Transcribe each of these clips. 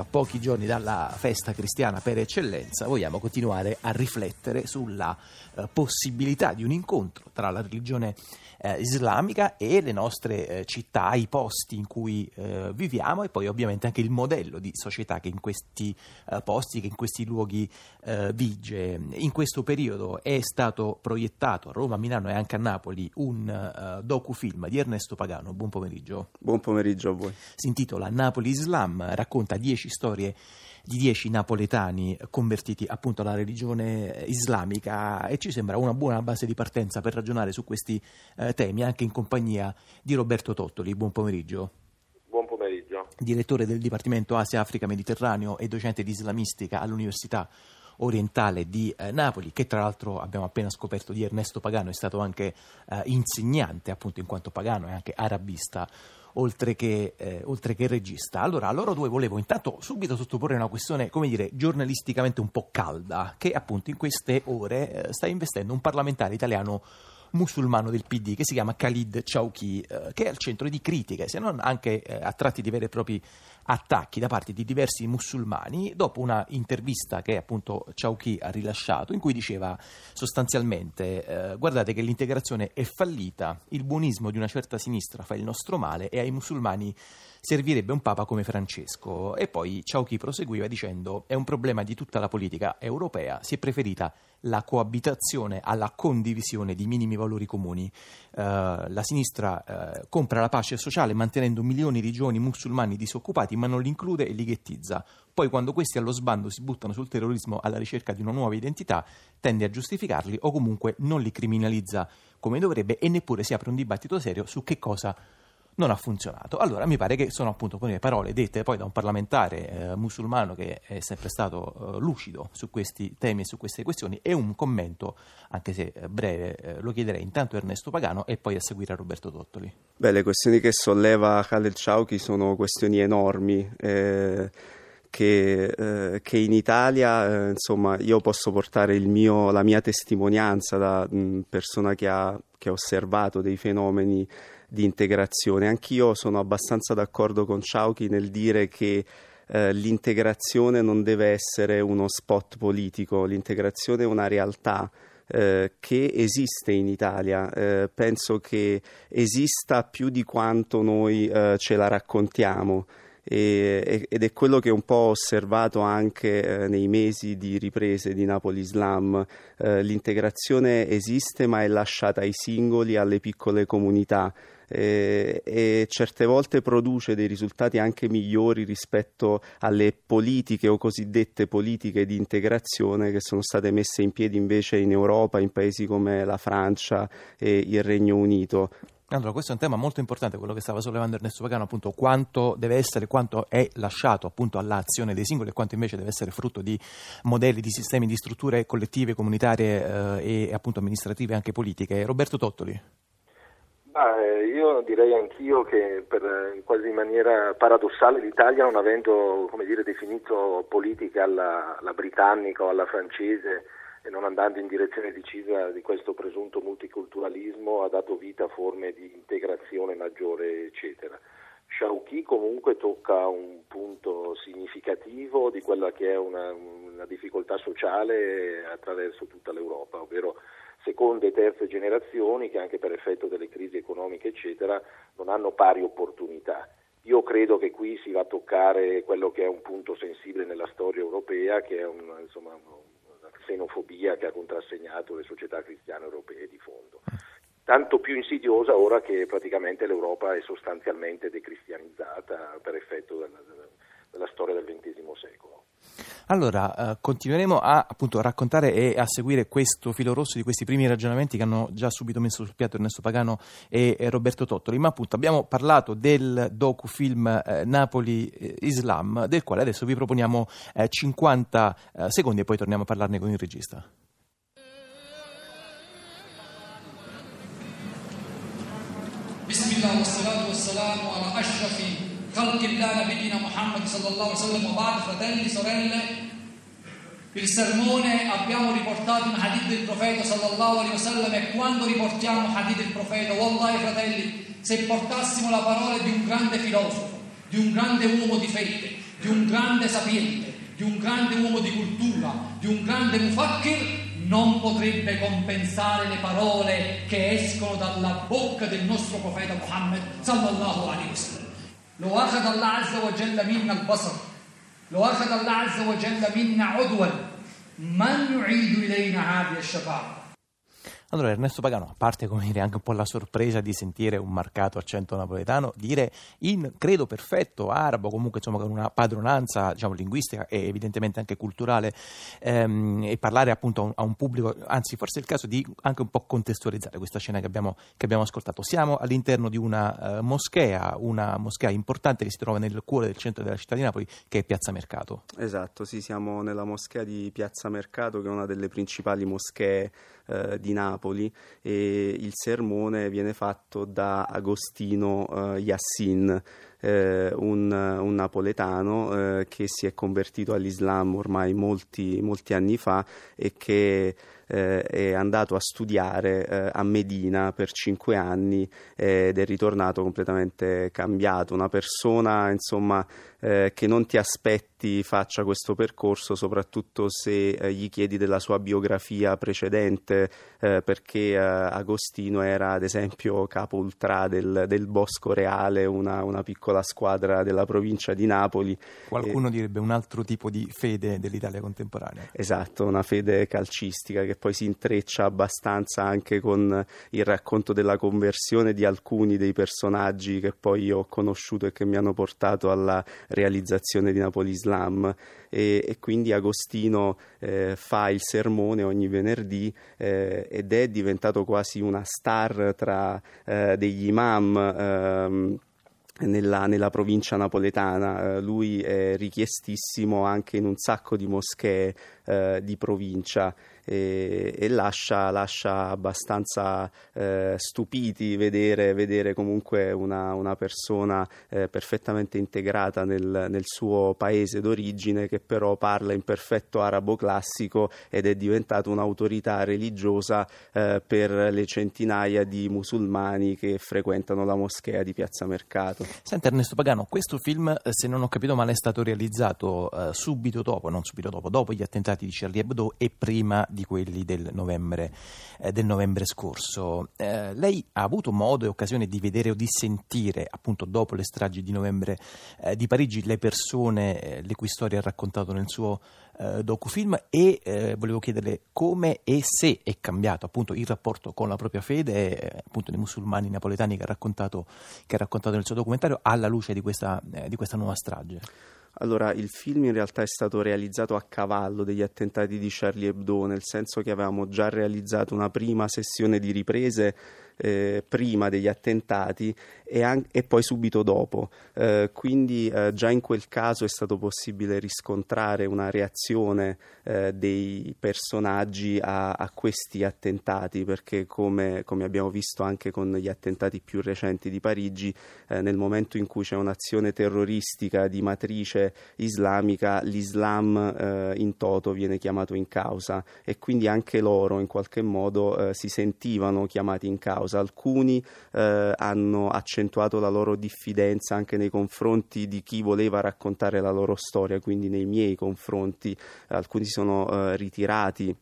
A pochi giorni dalla festa cristiana per eccellenza vogliamo continuare a riflettere sulla eh, possibilità di un incontro tra la religione eh, islamica e le nostre eh, città, i posti in cui eh, viviamo e poi ovviamente anche il modello di società che in questi eh, posti, che in questi luoghi eh, vige. In questo periodo è stato proiettato a Roma, a Milano e anche a Napoli un docufilm di Ernesto Pagano. Buon pomeriggio. Buon pomeriggio a voi. Si intitola Napoli Islam, racconta dieci storie di dieci napoletani convertiti appunto alla religione islamica e ci sembra una buona base di partenza per ragionare su questi eh, temi anche in compagnia di Roberto Tottoli. Buon pomeriggio. Buon pomeriggio. Direttore del Dipartimento Asia, Africa, Mediterraneo e docente di islamistica all'Università orientale di eh, Napoli, che tra l'altro abbiamo appena scoperto di Ernesto Pagano, è stato anche eh, insegnante appunto in quanto Pagano e anche arabista oltre che, eh, oltre che regista. Allora, a loro due volevo intanto subito sottoporre una questione, come dire, giornalisticamente un po' calda, che appunto in queste ore eh, sta investendo un parlamentare italiano musulmano del PD che si chiama Khalid Chauki, eh, che è al centro di critiche, se non anche eh, a tratti di veri e propri attacchi da parte di diversi musulmani dopo una intervista che appunto Chauki ha rilasciato in cui diceva sostanzialmente eh, guardate che l'integrazione è fallita, il buonismo di una certa sinistra fa il nostro male e ai musulmani servirebbe un papa come Francesco. E poi Chauchi proseguiva dicendo è un problema di tutta la politica europea, si è preferita la coabitazione alla condivisione di minimi valori comuni. Uh, la sinistra uh, compra la pace sociale mantenendo milioni di giovani musulmani disoccupati ma non li include e li ghettizza. Poi quando questi allo sbando si buttano sul terrorismo alla ricerca di una nuova identità tende a giustificarli o comunque non li criminalizza come dovrebbe e neppure si apre un dibattito serio su che cosa non ha funzionato. Allora mi pare che sono appunto le parole dette poi da un parlamentare eh, musulmano che è sempre stato eh, lucido su questi temi e su queste questioni e un commento, anche se eh, breve, eh, lo chiederei intanto a Ernesto Pagano e poi a seguire a Roberto Tottoli. Beh, le questioni che solleva Khaled Chauchi sono questioni enormi. Eh, che, eh, che, in Italia, eh, insomma, io posso portare mio, la mia testimonianza da mh, persona che ha, che ha osservato dei fenomeni di integrazione. Anch'io sono abbastanza d'accordo con Ciauchi nel dire che eh, l'integrazione non deve essere uno spot politico, l'integrazione è una realtà. Eh, che esiste in Italia, eh, penso che esista più di quanto noi eh, ce la raccontiamo e, ed è quello che un po' ho osservato anche eh, nei mesi di riprese di Napoli Islam. Eh, l'integrazione esiste ma è lasciata ai singoli, alle piccole comunità eh, e certe volte produce dei risultati anche migliori rispetto alle politiche o cosiddette politiche di integrazione che sono state messe in piedi invece in Europa, in paesi come la Francia e il Regno Unito. Allora, questo è un tema molto importante, quello che stava sollevando Ernesto Pagano, appunto quanto deve essere, quanto è lasciato appunto all'azione dei singoli e quanto invece deve essere frutto di modelli, di sistemi, di strutture collettive, comunitarie eh, e appunto amministrative e anche politiche. Roberto Tottoli. Ah, io direi anch'io che per, quasi in maniera paradossale l'Italia non avendo dire, definito politica alla, alla, britannica o alla francese e non andando in direzione decisa di questo presunto multiculturalismo ha dato vita a forme di integrazione maggiore eccetera. Sciauchi comunque tocca un punto significativo di quella che è una, una difficoltà sociale attraverso tutta l'Europa, ovvero seconde e terze generazioni che anche per effetto delle crisi economiche eccetera non hanno pari opportunità. Io credo che qui si va a toccare quello che è un punto sensibile nella storia europea, che è un, insomma, una xenofobia che ha contrassegnato le società cristiane europee di fondo. Tanto più insidiosa ora che praticamente l'Europa è sostanzialmente decristianizzata per effetto della, della storia del XX secolo. Allora, eh, continueremo a appunto, raccontare e a seguire questo filo rosso di questi primi ragionamenti che hanno già subito messo sul piatto Ernesto Pagano e, e Roberto Tottoli, ma appunto abbiamo parlato del docufilm eh, Napoli eh, Islam, del quale adesso vi proponiamo 50 eh, eh, secondi e poi torniamo a parlarne con il regista. salatu wassalamu ala ashrafi khalqillah nabiyina Muhammad sallallahu alaihi wasallam wa fratelli sorelle il sermone abbiamo riportato un hadith del profeta sallallahu alaihi wasallam. E quando riportiamo hadith del profeta wallahi fratelli se portassimo la parola di un grande filosofo di un grande uomo di fede di un grande sapiente di un grande uomo di cultura di un grande mufakkir non potrebbe compensare le parole che escono dalla bocca del nostro profeta Muhammad sallallahu alaihi wasallam. لو أخذ الله عز وجل منا البصر لو أخذ الله عز وجل منا عضوا من يعيد إلينا هذه الشفاعة allora Ernesto Pagano, a parte come dire anche un po' la sorpresa di sentire un marcato accento napoletano, dire in credo perfetto arabo, comunque insomma con una padronanza diciamo, linguistica e evidentemente anche culturale ehm, e parlare appunto a un, a un, pubblico, anzi forse è il caso di anche un po' contestualizzare questa scena che abbiamo, che abbiamo ascoltato. Siamo all'interno di una uh, moschea, una moschea importante che si trova nel cuore del centro della città di Napoli che è Piazza Mercato. Esatto, sì, siamo nella moschea di Piazza Mercato che è una delle principali moschee eh, di Napoli e il sermone viene fatto da Agostino eh, Yassin, eh, un, un, napoletano eh, che si è convertito all'Islam ormai molti, molti anni fa e che eh, è andato a studiare eh, a Medina per cinque anni ed è ritornato completamente cambiato, una persona insomma eh, che non ti aspetti faccia questo percorso, soprattutto se eh, gli chiedi della sua biografia precedente, eh, perché eh, Agostino era ad esempio capo ultra del, del Bosco Reale, una, una, piccola squadra della provincia di Napoli. Qualcuno direbbe un altro tipo di fede dell'Italia contemporanea. Esatto, una fede calcistica che poi si intreccia abbastanza anche con il racconto della conversione di alcuni dei personaggi che poi io ho conosciuto e che mi hanno portato alla realizzazione di Napoli Islam e, e quindi Agostino eh, fa il sermone ogni venerdì eh, ed è diventato quasi una star tra eh, degli imam ehm, nella, nella, provincia napoletana. Uh, lui è richiestissimo anche in un sacco di moschee uh, di provincia e, e lascia, lascia, abbastanza uh, stupiti vedere, vedere comunque una, una persona perfettamente integrata nel, nel, suo paese d'origine che però parla in perfetto arabo classico ed è diventato un'autorità religiosa per le centinaia di musulmani che frequentano la moschea di Piazza Mercato. Senta Ernesto Pagano, questo film, eh, se non ho capito male, è stato realizzato eh, subito dopo, non subito dopo, dopo gli attentati di Charlie Hebdo e prima di quelli del novembre, eh, del novembre scorso. Eh, lei ha avuto modo e occasione di vedere o di sentire, appunto dopo le stragi di novembre eh, di Parigi, le persone eh, le cui storie ha raccontato nel suo docufilm e volevo chiederle come e se è cambiato appunto il rapporto con la propria fede, appunto dei musulmani napoletani che ha raccontato, che ha raccontato nel suo documentario alla luce di questa, eh, di questa nuova strage? Allora, il film in realtà è stato realizzato a cavallo degli attentati di Charlie Hebdo, nel senso che avevamo già realizzato una prima sessione di riprese eh, prima degli attentati e, an- e poi subito dopo. Eh, quindi eh, già in quel caso è stato possibile riscontrare una reazione eh, dei personaggi a-, a, questi attentati, perché come, come, abbiamo visto anche con gli attentati più recenti di Parigi, eh, nel momento in cui c'è un'azione terroristica di matrice islamica, l'Islam eh, in toto viene chiamato in causa e quindi anche loro in qualche modo si sentivano chiamati in causa causa. Alcuni eh, hanno accentuato la loro diffidenza anche nei confronti di chi voleva raccontare la loro storia, quindi nei miei confronti. Alcuni si sono eh, ritirati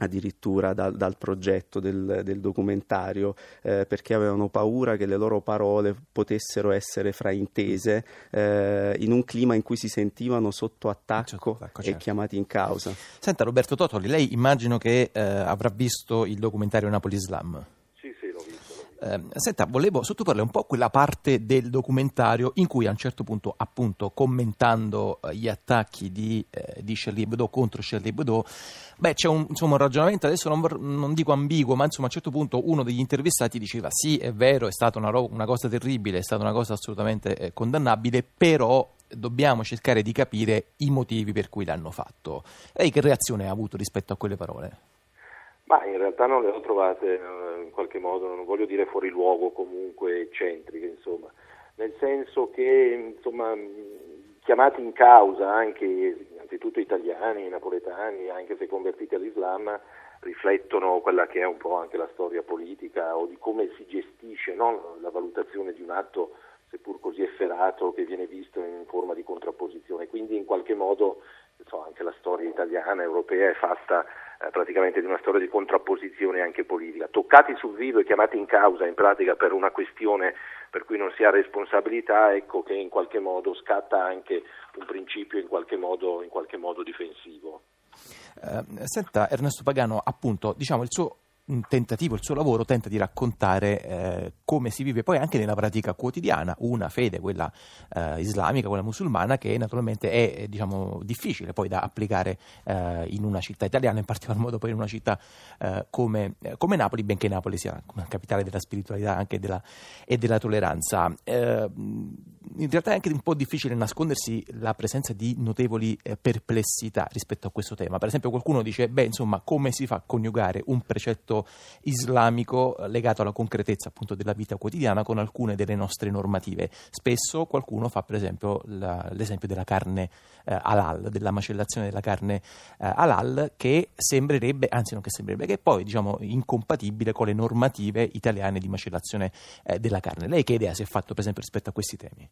addirittura dal, dal progetto del, del documentario eh, perché avevano paura che le loro parole potessero essere fraintese eh, in un clima in cui si sentivano sotto attacco certo, certo. e chiamati in causa. Senta Roberto Totoli, lei immagino che eh, avrà visto il documentario Napoli Islam. Eh, senta, volevo sottoporle un po' quella parte del documentario in cui a un certo punto, appunto, commentando eh, gli attacchi di, eh, di Charlie Hebdo contro Charlie Hebdo, beh, c'è un, insomma, un ragionamento, adesso non, non, dico ambiguo, ma insomma a un certo punto uno degli intervistati diceva sì, è vero, è stata una, una cosa terribile, è stata una cosa assolutamente eh, condannabile, però dobbiamo cercare di capire i motivi per cui l'hanno fatto. Lei che reazione ha avuto rispetto a quelle parole? Ma in realtà non le ho trovate eh, in qualche modo, non voglio dire fuori luogo, comunque eccentriche, insomma, nel senso che insomma, chiamati in causa anche innanzitutto italiani, napoletani, anche se convertiti all'Islam, riflettono quella che è un po' anche la storia politica o di come si gestisce no? la valutazione di un atto seppur così efferato, che viene visto in forma di contrapposizione. Quindi in qualche modo so, anche la storia italiana, europea è fatta eh, praticamente di una storia di contrapposizione anche politica. Toccati sul vivo e chiamati in causa in pratica per una questione per cui non si ha responsabilità, ecco che in qualche modo scatta anche un principio in qualche modo, in qualche modo difensivo. Uh, senta Ernesto Pagano, appunto, diciamo il suo tentativo, il suo lavoro tenta di raccontare eh, come si vive poi anche nella pratica quotidiana una fede, quella eh, islamica, quella musulmana, che naturalmente è diciamo, difficile poi da applicare eh, in una città italiana, in particolar modo poi in una città eh, come, come, Napoli, benché Napoli sia una capitale della spiritualità anche della, e della tolleranza. In realtà è anche un po' difficile nascondersi la presenza di notevoli eh, perplessità rispetto a questo tema. Per esempio qualcuno dice, beh insomma, come si fa a coniugare un precetto islamico eh, legato alla concretezza appunto della vita quotidiana con alcune delle nostre normative. Spesso qualcuno fa per esempio la, l'esempio della carne eh, halal, della macellazione della carne eh, halal che sembrerebbe, anzi non che sembrerebbe, che è poi diciamo incompatibile con le normative italiane di macellazione eh, della carne. Lei che idea si è fatto per esempio rispetto a questi temi?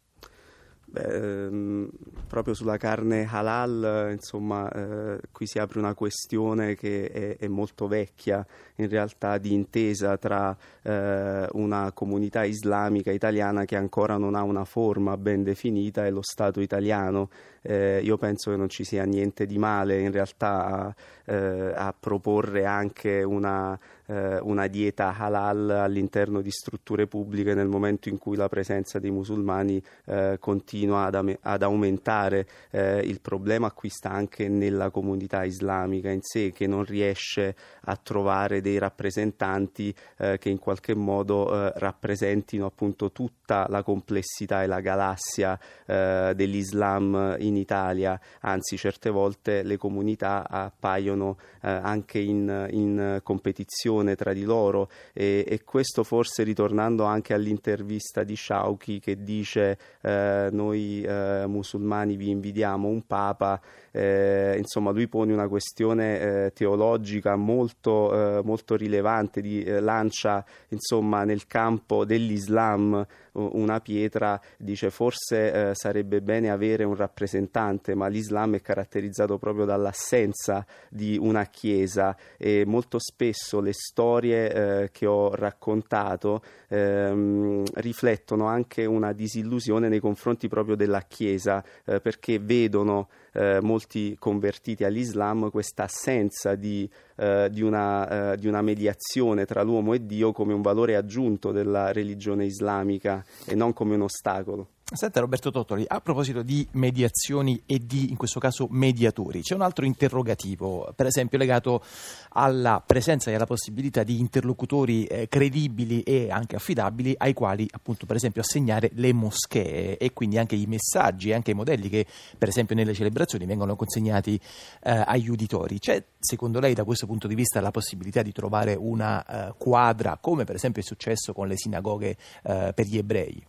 Beh, ehm, proprio sulla carne halal, insomma, eh, qui si apre una questione che è, è, molto vecchia, in realtà di intesa tra eh, una comunità islamica italiana che ancora non ha una forma ben definita e lo Stato italiano. Eh, io penso che non ci sia niente di male in realtà a, eh, a proporre anche una eh, una dieta halal all'interno di strutture pubbliche nel momento in cui la presenza dei musulmani eh, continua ad, am- ad aumentare. Eh, il problema acquista anche nella comunità islamica in sé che non riesce a trovare dei rappresentanti eh, che in qualche modo eh, rappresentino appunto tutta la complessità e la galassia dell'Islam in Italia, anzi certe volte le comunità appaiono anche in, in competizione tra di loro. E, e, questo forse ritornando anche all'intervista di Shauki che dice eh, noi eh, musulmani vi invidiamo un papa, eh, insomma lui pone una questione eh, teologica molto, eh, molto rilevante, di, eh, lancia insomma nel campo dell'Islam una pietra, dice forse sarebbe bene avere un rappresentante, ma l'Islam è caratterizzato proprio dall'assenza di una chiesa e molto spesso le storie eh, che ho raccontato ehm, riflettono anche una disillusione nei confronti proprio della Chiesa, eh, perché vedono eh, molti convertiti all'Islam questa assenza di, eh, di, una, eh, di, una, mediazione tra l'uomo e Dio come un valore aggiunto della religione islamica e non come un ostacolo. Senta Roberto Tottoli, a proposito di mediazioni e di, in questo caso, mediatori, c'è un altro interrogativo, per esempio legato alla presenza e alla possibilità di interlocutori eh, credibili e anche affidabili ai quali, appunto, per esempio, assegnare le moschee e quindi anche i messaggi e anche i modelli che, per esempio, nelle celebrazioni vengono consegnati eh, agli uditori. C'è, secondo lei, da questo punto di vista, la possibilità di trovare una eh, quadra, come per esempio è successo con le sinagoghe eh, per gli ebrei?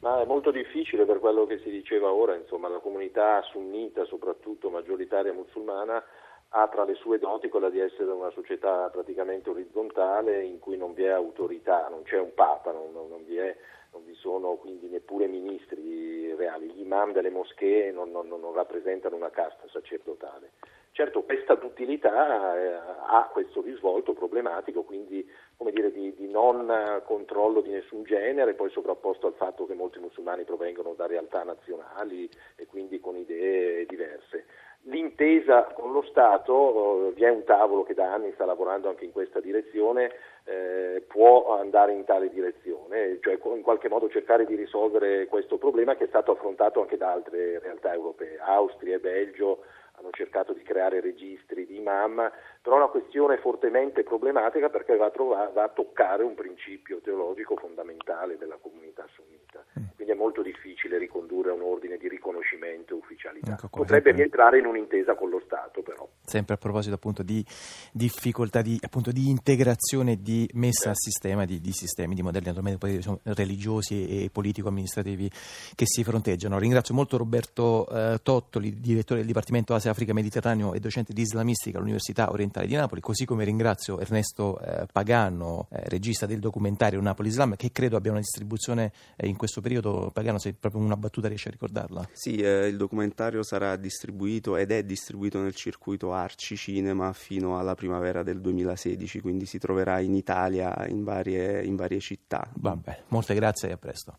Ma è molto difficile per quello che si diceva ora, insomma, la comunità sunnita, soprattutto maggioritaria musulmana, ha tra le sue doti quella di essere una società praticamente orizzontale in cui non vi è autorità, non c'è un papa, non, non, vi, è, non vi, sono quindi neppure ministri reali, gli imam delle moschee non, non rappresentano una casta sacerdotale. Certo questa duttilità eh, ha questo risvolto problematico, quindi dire, di, di, non controllo di nessun genere, poi sovrapposto al fatto che molti musulmani provengono da realtà nazionali e quindi con idee diverse. L'intesa con lo Stato, eh, vi è un tavolo che da anni sta lavorando anche in questa direzione, eh, può andare in tale direzione, cioè in qualche modo cercare di risolvere questo problema che è stato affrontato anche da altre realtà europee, Austria e Belgio hanno cercato di creare registri di imam, però è una questione fortemente problematica perché va a, trovare, va a toccare un principio teologico fondamentale della comunità sunnita, mm. Quindi è molto difficile ricondurre a un ordine di riconoscimento ufficialità. Ecco Potrebbe rientrare in un'intesa con lo Stato però. sempre a proposito appunto di difficoltà di, appunto, di integrazione di messa a sistema di, di sistemi, di modelli naturalmente religiosi e politico-amministrativi che si fronteggiano. Ringrazio molto Roberto eh, Tottoli, direttore del Dipartimento Asia, Africa, Mediterraneo e docente di islamistica all'Università Orientale di Napoli, così come ringrazio Ernesto eh, Pagano, eh, regista del documentario Napoli Islam, che credo abbia una distribuzione eh, in questo periodo. Pagano, se proprio una battuta riesce a ricordarla. Sì, eh, il documentario sarà distribuito ed è distribuito nel circuito Arci Cinema fino alla primavera del 2016, quindi si troverà in Italia in varie, in varie città. Va bene, molte grazie e a presto.